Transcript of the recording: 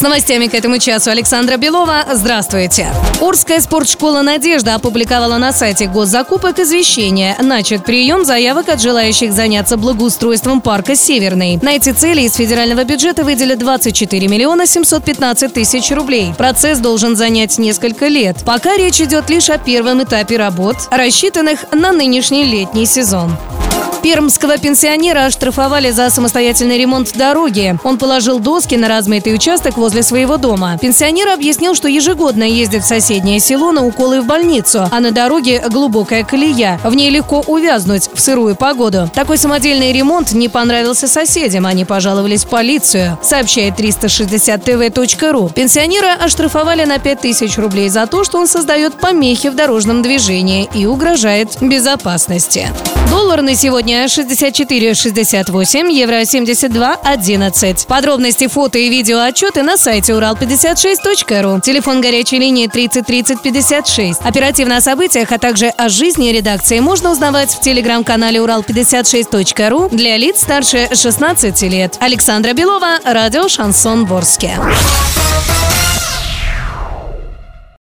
С новостями к этому часу Александра Белова. Здравствуйте. Орская спортшкола «Надежда» опубликовала на сайте госзакупок извещение. Начат прием заявок от желающих заняться благоустройством парка «Северный». На эти цели из федерального бюджета выделят 24 миллиона 715 тысяч рублей. Процесс должен занять несколько лет. Пока речь идет лишь о первом этапе работ, рассчитанных на нынешний летний сезон. Пермского пенсионера оштрафовали за самостоятельный ремонт дороги. Он положил доски на размытый участок возле своего дома. Пенсионер объяснил, что ежегодно ездит в соседнее село на уколы в больницу, а на дороге глубокая колея. В ней легко увязнуть в сырую погоду. Такой самодельный ремонт не понравился соседям. Они пожаловались в полицию, сообщает 360tv.ru. Пенсионера оштрафовали на 5000 рублей за то, что он создает помехи в дорожном движении и угрожает безопасности. Доллар на сегодня 64,68, евро 72,11. Подробности, фото и видео отчеты на сайте урал56.ру. Телефон горячей линии 30 30 56. Оперативно о событиях, а также о жизни редакции можно узнавать в телеграм-канале урал56.ру для лиц старше 16 лет. Александра Белова, радио «Шансон Ворске».